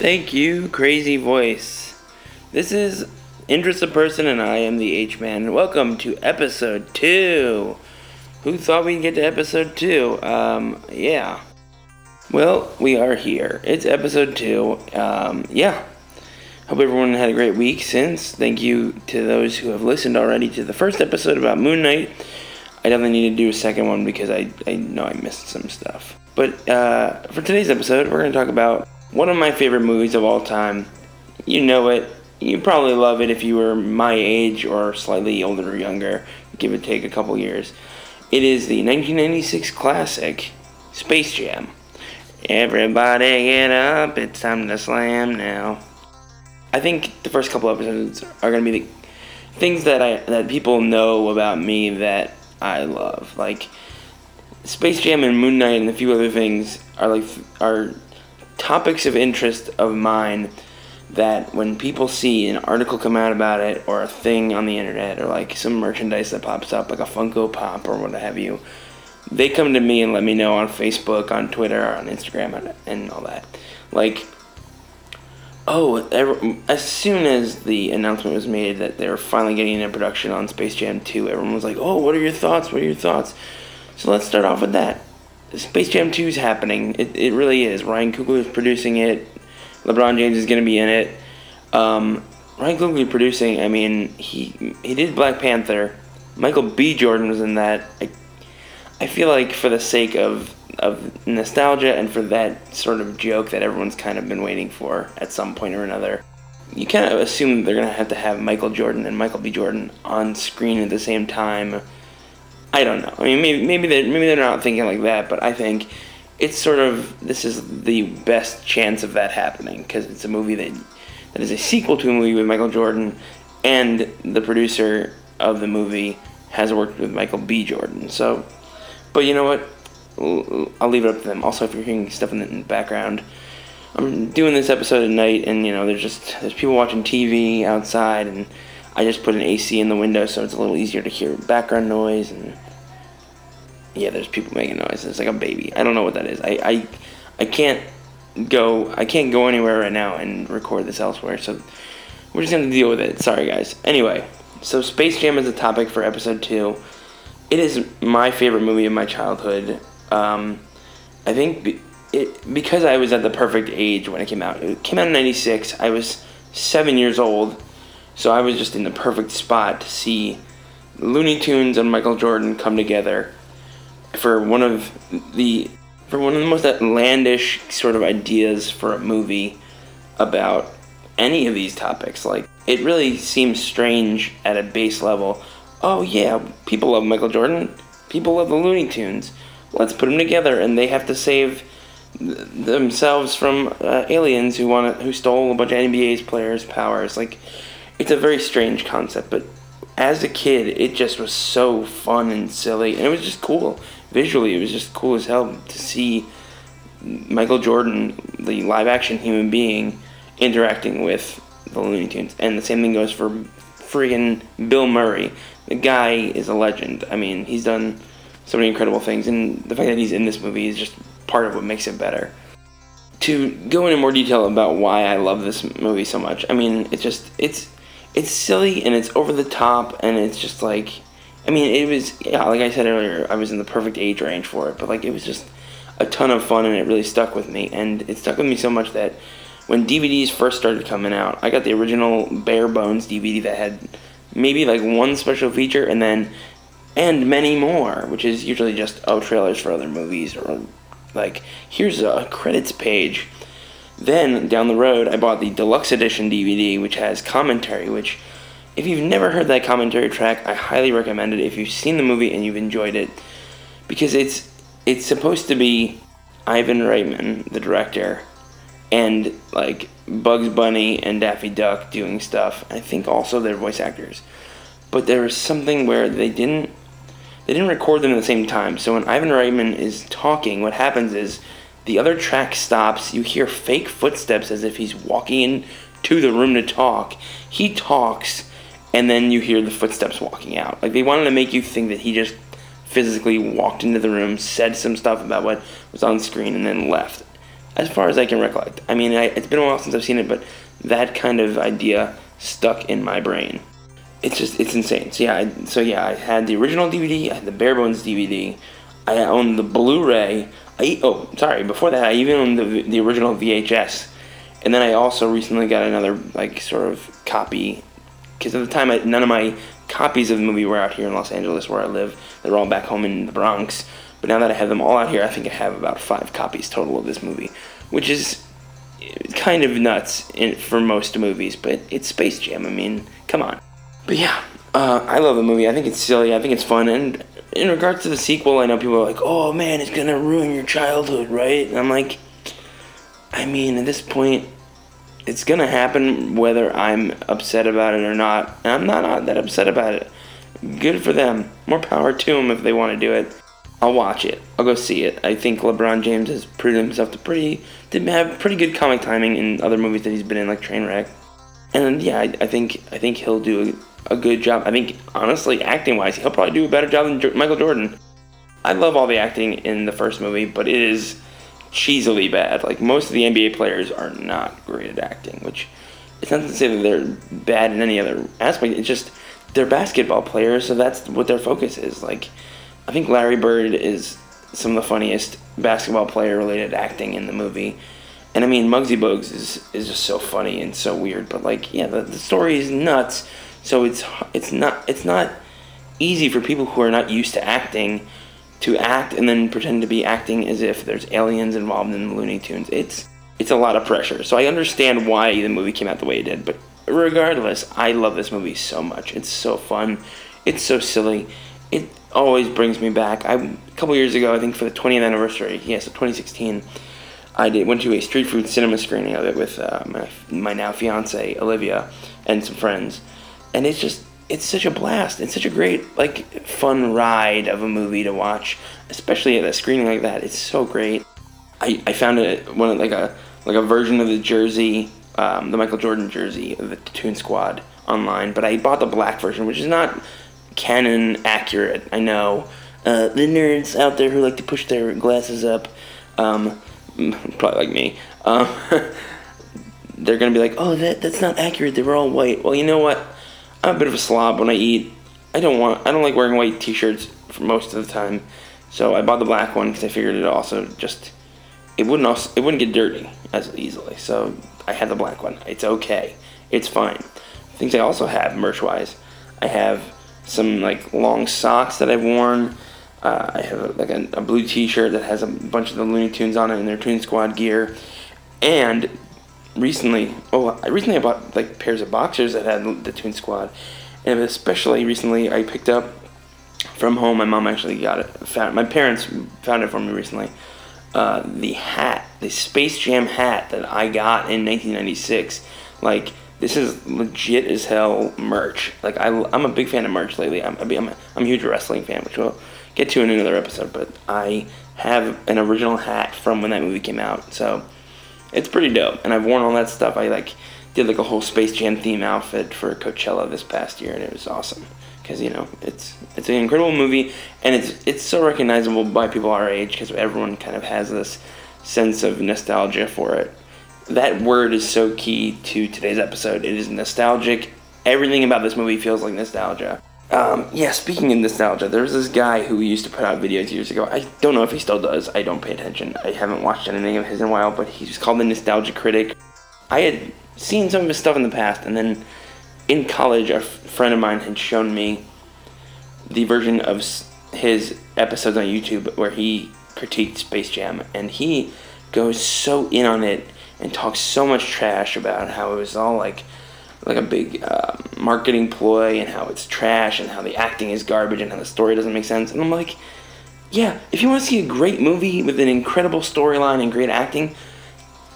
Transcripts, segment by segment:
Thank you, crazy voice. This is Interest of Person, and I am the H Man. Welcome to episode two. Who thought we'd get to episode two? Um, yeah. Well, we are here. It's episode two. Um, yeah. Hope everyone had a great week since. Thank you to those who have listened already to the first episode about Moon Knight. I definitely need to do a second one because I, I know I missed some stuff. But uh, for today's episode, we're going to talk about one of my favorite movies of all time. You know it. You probably love it if you were my age or slightly older or younger, give or take a couple years. It is the 1996 classic, Space Jam. Everybody get up, it's time to slam now. I think the first couple episodes are going to be the things that I that people know about me that I love. Like Space Jam and Moon Knight and a few other things are like are topics of interest of mine that when people see an article come out about it or a thing on the internet or like some merchandise that pops up like a Funko Pop or what have you, they come to me and let me know on Facebook, on Twitter, on Instagram, and all that. Like, oh, as soon as the announcement was made that they were finally getting into production on Space Jam 2, everyone was like, oh, what are your thoughts? What are your thoughts? So let's start off with that. Space Jam 2 is happening. It, it really is. Ryan Coogler is producing it. LeBron James is going to be in it. Um, Ryan Coogler producing, I mean, he he did Black Panther. Michael B. Jordan was in that. I, I feel like for the sake of of nostalgia and for that sort of joke that everyone's kind of been waiting for at some point or another, you kind of assume they're going to have to have Michael Jordan and Michael B. Jordan on screen at the same time. I don't know. I mean, maybe maybe they maybe they're not thinking like that, but I think it's sort of this is the best chance of that happening because it's a movie that that is a sequel to a movie with Michael Jordan, and the producer of the movie has worked with Michael B. Jordan. So, but you know what? I'll leave it up to them. Also, if you're hearing stuff in the background, I'm doing this episode at night, and you know, there's just there's people watching TV outside, and I just put an AC in the window so it's a little easier to hear background noise and yeah, there's people making noise. It's like a baby. I don't know what that is. I, I, I can't go. I can't go anywhere right now and record this elsewhere. So we're just gonna deal with it. Sorry, guys. Anyway, so Space Jam is a topic for episode two. It is my favorite movie of my childhood. Um, I think it because I was at the perfect age when it came out. It came out in '96. I was seven years old, so I was just in the perfect spot to see Looney Tunes and Michael Jordan come together for one of the for one of the most outlandish sort of ideas for a movie about any of these topics. Like it really seems strange at a base level. Oh yeah, people love Michael Jordan. People love the Looney Tunes. Let's put them together, and they have to save themselves from uh, aliens who want who stole a bunch of NBA's players' powers. Like it's a very strange concept, but as a kid, it just was so fun and silly, and it was just cool visually, it was just cool as hell to see Michael Jordan, the live action human being, interacting with the Looney Tunes. And the same thing goes for friggin' Bill Murray. The guy is a legend. I mean, he's done so many incredible things, and the fact that he's in this movie is just part of what makes it better. To go into more detail about why I love this movie so much, I mean, it's just it's it's silly and it's over the top and it's just like I mean, it was yeah, like I said earlier, I was in the perfect age range for it, but like it was just a ton of fun and it really stuck with me, and it stuck with me so much that when DVDs first started coming out, I got the original bare bones DVD that had maybe like one special feature and then and many more, which is usually just oh trailers for other movies or like here's a credits page. Then down the road, I bought the deluxe edition DVD, which has commentary, which if you've never heard that commentary track, I highly recommend it if you've seen the movie and you've enjoyed it because it's it's supposed to be Ivan Reitman, the director, and like Bugs Bunny and Daffy Duck doing stuff. I think also they're voice actors. But there was something where they didn't they didn't record them at the same time. So when Ivan Reitman is talking, what happens is the other track stops, you hear fake footsteps as if he's walking to the room to talk. He talks, and then you hear the footsteps walking out. Like they wanted to make you think that he just physically walked into the room, said some stuff about what was on screen, and then left. As far as I can recollect. I mean, I, it's been a while since I've seen it, but that kind of idea stuck in my brain. It's just, it's insane. So yeah, I, so yeah, I had the original DVD, I had the Bare Bones DVD, I owned the Blu-ray. I, oh, sorry, before that, I even owned the, the original VHS. And then I also recently got another, like, sort of copy. Because at the time, I, none of my copies of the movie were out here in Los Angeles where I live. They were all back home in the Bronx. But now that I have them all out here, I think I have about five copies total of this movie, which is kind of nuts in, for most movies. But it's Space Jam. I mean, come on. But yeah, uh, I love the movie. I think it's silly. I think it's fun. And in regards to the sequel, I know people are like, "Oh man, it's gonna ruin your childhood, right?" And I'm like, I mean, at this point, it's gonna happen whether I'm upset about it or not. And I'm not, not that upset about it. Good for them. More power to them if they want to do it. I'll watch it. I'll go see it. I think LeBron James has proven himself to pretty to have pretty good comic timing in other movies that he's been in, like Trainwreck. And yeah, I, I think I think he'll do a, good job. I think honestly, acting wise, he'll probably do a better job than Michael Jordan. I love all the acting in the first movie, but it is cheesily bad. Like most of the NBA players are not great at acting, which it's not to say that they're bad in any other aspect. It's just they're basketball players, so that's what their focus is. Like I think Larry Bird is some of the funniest basketball player related acting in the movie. And I mean, Muggsy Bogues is, is just so funny and so weird, but like, yeah, the, the story is nuts. So it's it's not it's not easy for people who are not used to acting to act and then pretend to be acting as if there's aliens involved in the Looney Tunes. It's it's a lot of pressure. So I understand why the movie came out the way it did, but regardless, I love this movie so much. It's so fun. It's so silly. It always brings me back. I a couple years ago, I think for the 20th anniversary, yes, so 2016, I did went to a street food cinema screening of it with uh, my my now fiance Olivia and some friends, and it's just it's such a blast. It's such a great like fun ride of a movie to watch, especially at a screening like that. It's so great. I, I found it one like a like a version of the jersey, um, the Michael Jordan jersey of the Toon Squad online, but I bought the black version, which is not canon accurate. I know uh, the nerds out there who like to push their glasses up, um, probably like me. Um, they're gonna be like, "Oh, that that's not accurate. They were all white." Well, you know what? I'm a bit of a slob when I eat. I don't want. I don't like wearing white T-shirts for most of the time. So I bought the black one because I figured it also just it wouldn't also it wouldn't get dirty as easily. So I had the black one. It's okay. It's fine. Things I also have merch wise. I have some like long socks that I've worn. Uh, I have like a, a, blue T-shirt that has a bunch of the Looney Tunes on it in their Toon Squad gear, and recently, oh, I recently I bought like pairs of boxers that had the Toon Squad, and especially recently I picked up from home. My mom actually got it. Found my parents found it for me recently. Uh, the hat, the Space Jam hat that I got in 1996, like this is legit as hell merch. Like I, I'm a big fan of merch lately. I'm, I'm, a, I'm a huge wrestling fan, which we'll get to in another episode. But I have an original hat from when that movie came out, so it's pretty dope. And I've worn all that stuff. I like did like a whole Space Jam theme outfit for Coachella this past year, and it was awesome because you know it's it's an incredible movie, and it's it's so recognizable by people our age because everyone kind of has this sense of nostalgia for it. That word is so key to today's episode. It is nostalgic. Everything about this movie feels like nostalgia. Um, yeah, speaking of nostalgia, there was this guy who used to put out videos years ago. I don't know if he still does. I don't pay attention. I haven't watched anything of his in a while, but he's called the Nostalgia Critic. I had seen some of his stuff in the past, and then in college, a f- friend of mine had shown me the version of his episodes on YouTube where he critiqued Space Jam, and he goes so in on it and talks so much trash about how it was all like like a big uh, marketing ploy and how it's trash and how the acting is garbage and how the story doesn't make sense. And I'm like, yeah, if you want to see a great movie with an incredible storyline and great acting,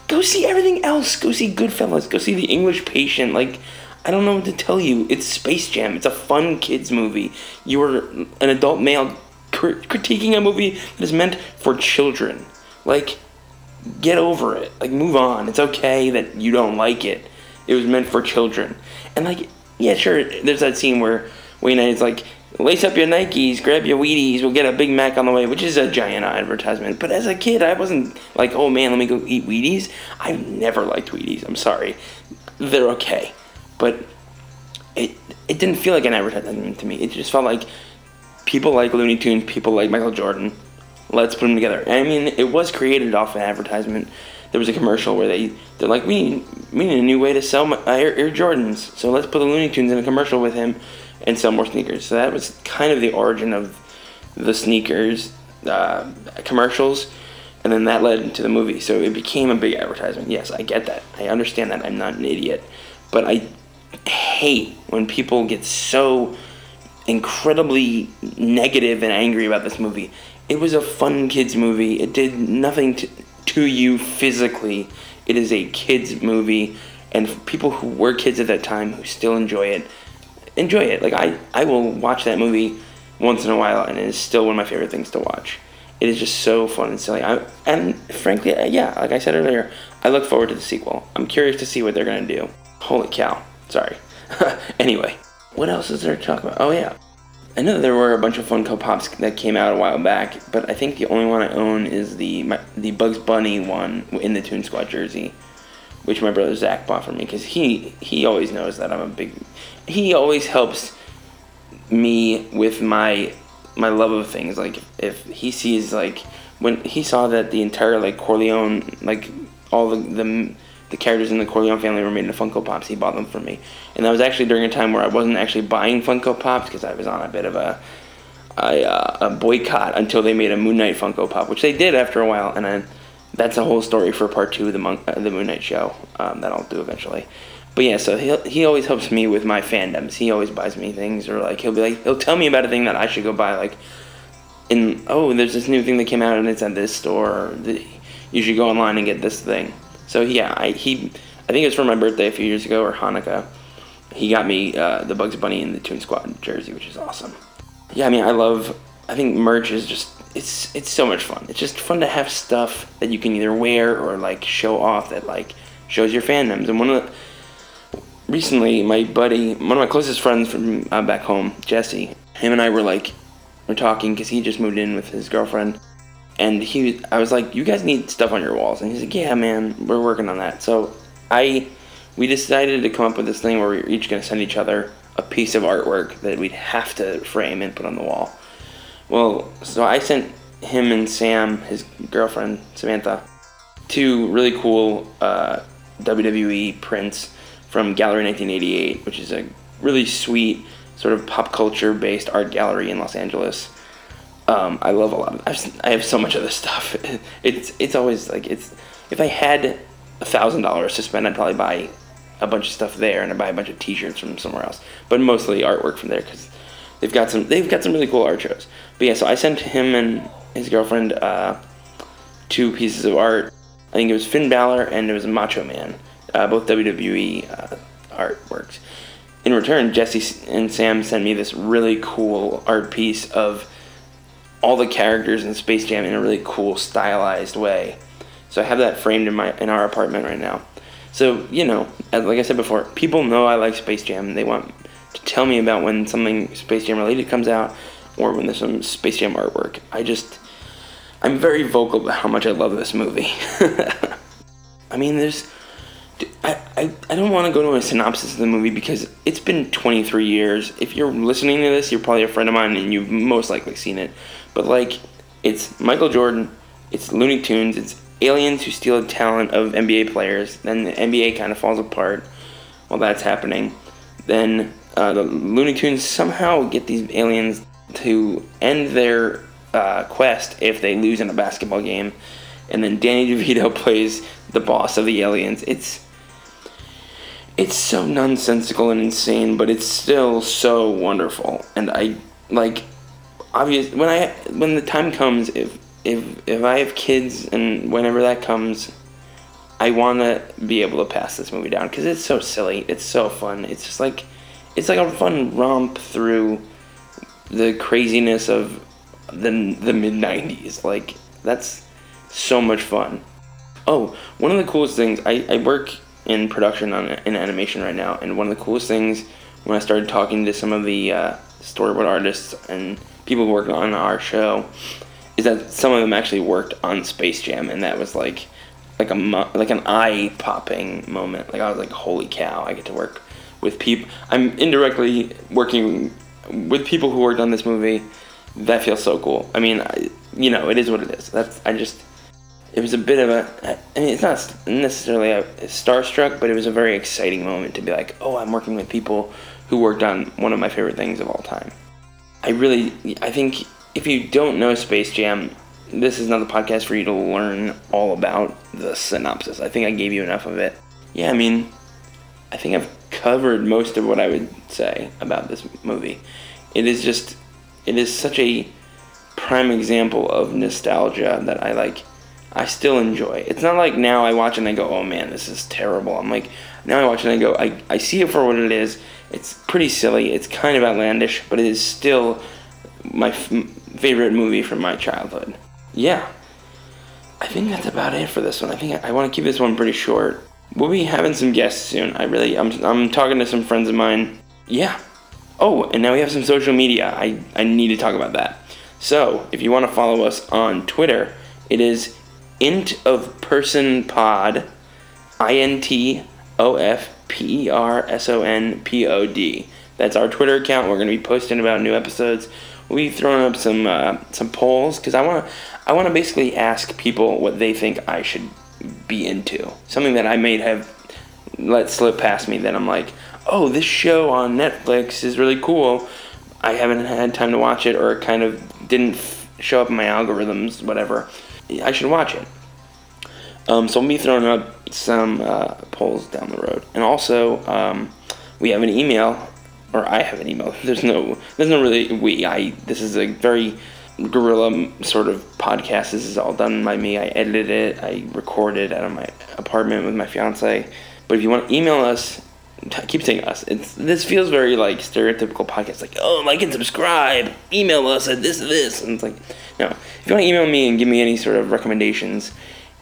go see everything else. Go see Goodfellas. Go see The English Patient. Like, I don't know what to tell you. It's Space Jam. It's a fun kids movie. You are an adult male critiquing a movie that is meant for children. Like, get over it. Like, move on. It's okay that you don't like it It was meant for children. And like, yeah, sure. There's that scene where Wayne Knight's like, lace up your Nikes, grab your Wheaties, we'll get a Big Mac on the way, which is a giant advertisement. But as a kid, I wasn't like, oh man, let me go eat Wheaties. I never liked Wheaties. I'm sorry. They're okay. But it it didn't feel like an advertisement to me. It just felt like people like Looney Tunes, people like Michael Jordan. Let's put them together. I mean, it was created off an advertisement. There was a commercial where they they're like, we need, we need a new way to sell my, Air, Air Jordans, so let's put the Looney Tunes in a commercial with him and sell more sneakers. So that was kind of the origin of the sneakers uh, commercials, and then that led into the movie. So it became a big advertisement. Yes, I get that. I understand that. I'm not an idiot, but I hate when people get so incredibly negative and angry about this movie. It was a fun kids movie. It did nothing to, to you physically. It is a kids movie, and people who were kids at that time who still enjoy it, enjoy it. Like I, I will watch that movie once in a while, and it is still one of my favorite things to watch. It is just so fun and silly. I, and frankly, uh, yeah, like I said earlier, I look forward to the sequel. I'm curious to see what they're gonna do. Holy cow! Sorry. anyway, what else is there to talk about? Oh yeah, I know there were a bunch of Funko Pops that came out a while back, but I think the only one I own is the my, the Bugs Bunny one in the Toon Squad jersey, which my brother Zach bought for me because he he always knows that I'm a big. He always helps me with my my love of things. Like if he sees like when he saw that the entire like Corleone like all the the the characters in the Corleone family were made into Funko Pops. He bought them for me, and that was actually during a time where I wasn't actually buying Funko Pops because I was on a bit of a uh, a, boycott until they made a Moon Knight Funko Pop, which they did after a while, and then that's a whole story for part two of the uh, the Moon Knight show um, that I'll do eventually. But yeah, so he he always helps me with my fandoms. He always buys me things, or like he'll be like he'll tell me about a thing that I should go buy, like. In, oh, there's this new thing that came out and it's at this store. You should go online and get this thing. So yeah, I, he, I think it was for my birthday a few years ago or Hanukkah. He got me uh, the Bugs Bunny and the Toon Squad jersey, which is awesome. Yeah, I mean, I love. I think merch is just it's it's so much fun. It's just fun to have stuff that you can either wear or like show off that like shows your fandoms. And one of the recently, my buddy, one of my closest friends from uh, back home, Jesse, him and I were like, we're talking because he just moved in with his girlfriend and he I was like, "You guys need stuff on your walls," and he's like, "Yeah, man, we're working on that." So I we decided to come up with this thing where we are each gonna send each other a piece of artwork that we'd have to frame and put on the wall. Well, so I sent him and Sam, his girlfriend Samantha, two really cool uh, WWE prints from Gallery 1988, which is a really sweet sort of pop culture based art gallery in Los Angeles um, I love a lot of. I've, I have so much of this stuff. It's it's always like it's. If I had a thousand dollars to spend, I'd probably buy a bunch of stuff there, and I'd buy a bunch of T-shirts from somewhere else. But mostly artwork from there because they've got some. They've got some really cool art shows. But yeah, so I sent him and his girlfriend uh, two pieces of art. I think it was Finn Balor and it was Macho Man, uh, both WWE uh, artworks. In return, Jesse and Sam sent me this really cool art piece of all the characters in Space Jam in a really cool stylized way. So I have that framed in my in our apartment right now. So you know, like I said before, people know I like Space Jam. They want to tell me about when something Space Jam related comes out, or when there's some Space Jam artwork. I just, I'm very vocal about how much I love this movie. I mean, there's, I, I, I don't want to go to a synopsis of the movie because it's been 23 years. If you're listening to this, you're probably a friend of mine and you've most likely seen it. But like, it's Michael Jordan, it's Looney Tunes, it's aliens who steal the talent of NBA players. Then the NBA kind of falls apart while that's happening. Then uh, the Looney Tunes somehow get these aliens to end their uh, quest if they lose in a basketball game. And then Danny DeVito plays the boss of the aliens. It's it's so nonsensical and insane, but it's still so wonderful. And I like obvious when I when the time comes, if if if I have kids and whenever that comes, I want to be able to pass this movie down because it's so silly. It's so fun. It's just like it's like a fun romp through the craziness of the the mid '90s. Like that's so much fun. Oh, one of the coolest things I, I work in production on in animation right now, and one of the coolest things when I started talking to some of the uh, storyboard artists and people working on our show is that some of them actually worked on Space Jam, and that was like like a like an eye popping moment. Like I was like, holy cow, I get to work with people. I'm indirectly working with people who worked on this movie. That feels so cool. I mean, I, you know, it is what it is. That's I just. It was a bit of a. I mean, it's not necessarily a, a starstruck, but it was a very exciting moment to be like, oh, I'm working with people who worked on one of my favorite things of all time. I really, I think if you don't know Space Jam, this is not the podcast for you to learn all about the synopsis. I think I gave you enough of it. Yeah, I mean, I think I've covered most of what I would say about this movie. It is just, it is such a prime example of nostalgia that I like. I still enjoy. It's not like now I watch and I go, oh man, this is terrible. I'm like, now I watch and I go, I, I see it for what it is. It's pretty silly. It's kind of outlandish, but it is still my f- favorite movie from my childhood. Yeah. I think that's about it for this one. I think I, I want to keep this one pretty short. We'll be having some guests soon. I really, I'm, I'm talking to some friends of mine. Yeah. Oh, and now we have some social media. I, I need to talk about that. So, if you want to follow us on Twitter, it is int of person pod, I N T O F P E R S O N P O D. That's our Twitter account. We're going to be posting about new episodes. We'll be throwing up some uh, some polls because I want to I want to basically ask people what they think I should be into. Something that I may have let slip past me that I'm like, oh, this show on Netflix is really cool. I haven't had time to watch it, or it kind of didn't show up in my algorithms, whatever. I should watch it. Um, so we'll be throwing up some uh, polls down the road, and also um, we have an email, or I have an email. There's no, there's no really we. I this is a very guerrilla sort of podcast. This is all done by me. I edited it. I recorded out of my apartment with my fiance. But if you want to email us, I keep saying us. It's this feels very like stereotypical podcast. Like oh, like and subscribe. Email us at this this, and it's like no. If you want to email me and give me any sort of recommendations,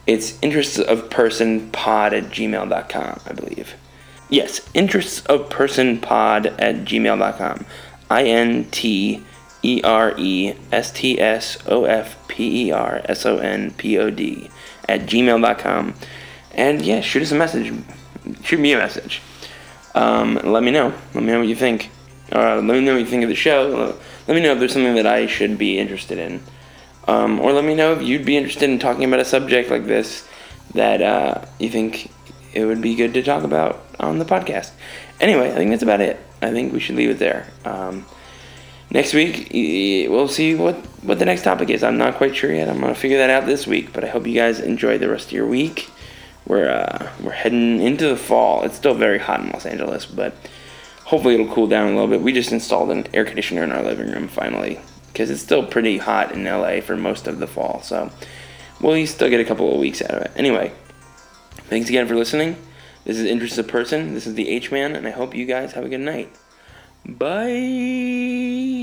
it's interests of person pod at gmail.com, I believe. Yes, interests of person pod at gmail.com. I N T E R E S T S O F P E R S O N P O D at gmail.com. And yeah, shoot us a message. Shoot me a message. Um, let me know. Let me know what you think. Uh, let me know what you think of the show. Let me know if there's something that I should be interested in. Um, or let me know if you'd be interested in talking about a subject like this that uh, you think it would be good to talk about on the podcast. Anyway, I think that's about it. I think we should leave it there. Um, next week, we'll see what, what the next topic is. I'm not quite sure yet. I'm going to figure that out this week, but I hope you guys enjoy the rest of your week. We're, uh, we're heading into the fall. It's still very hot in Los Angeles, but hopefully it'll cool down a little bit. We just installed an air conditioner in our living room finally because it's still pretty hot in LA for most of the fall. So we'll still get a couple of weeks out of it. Anyway, thanks again for listening. This is Interested Person. This is the H Man, and I hope you guys have a good night. Bye.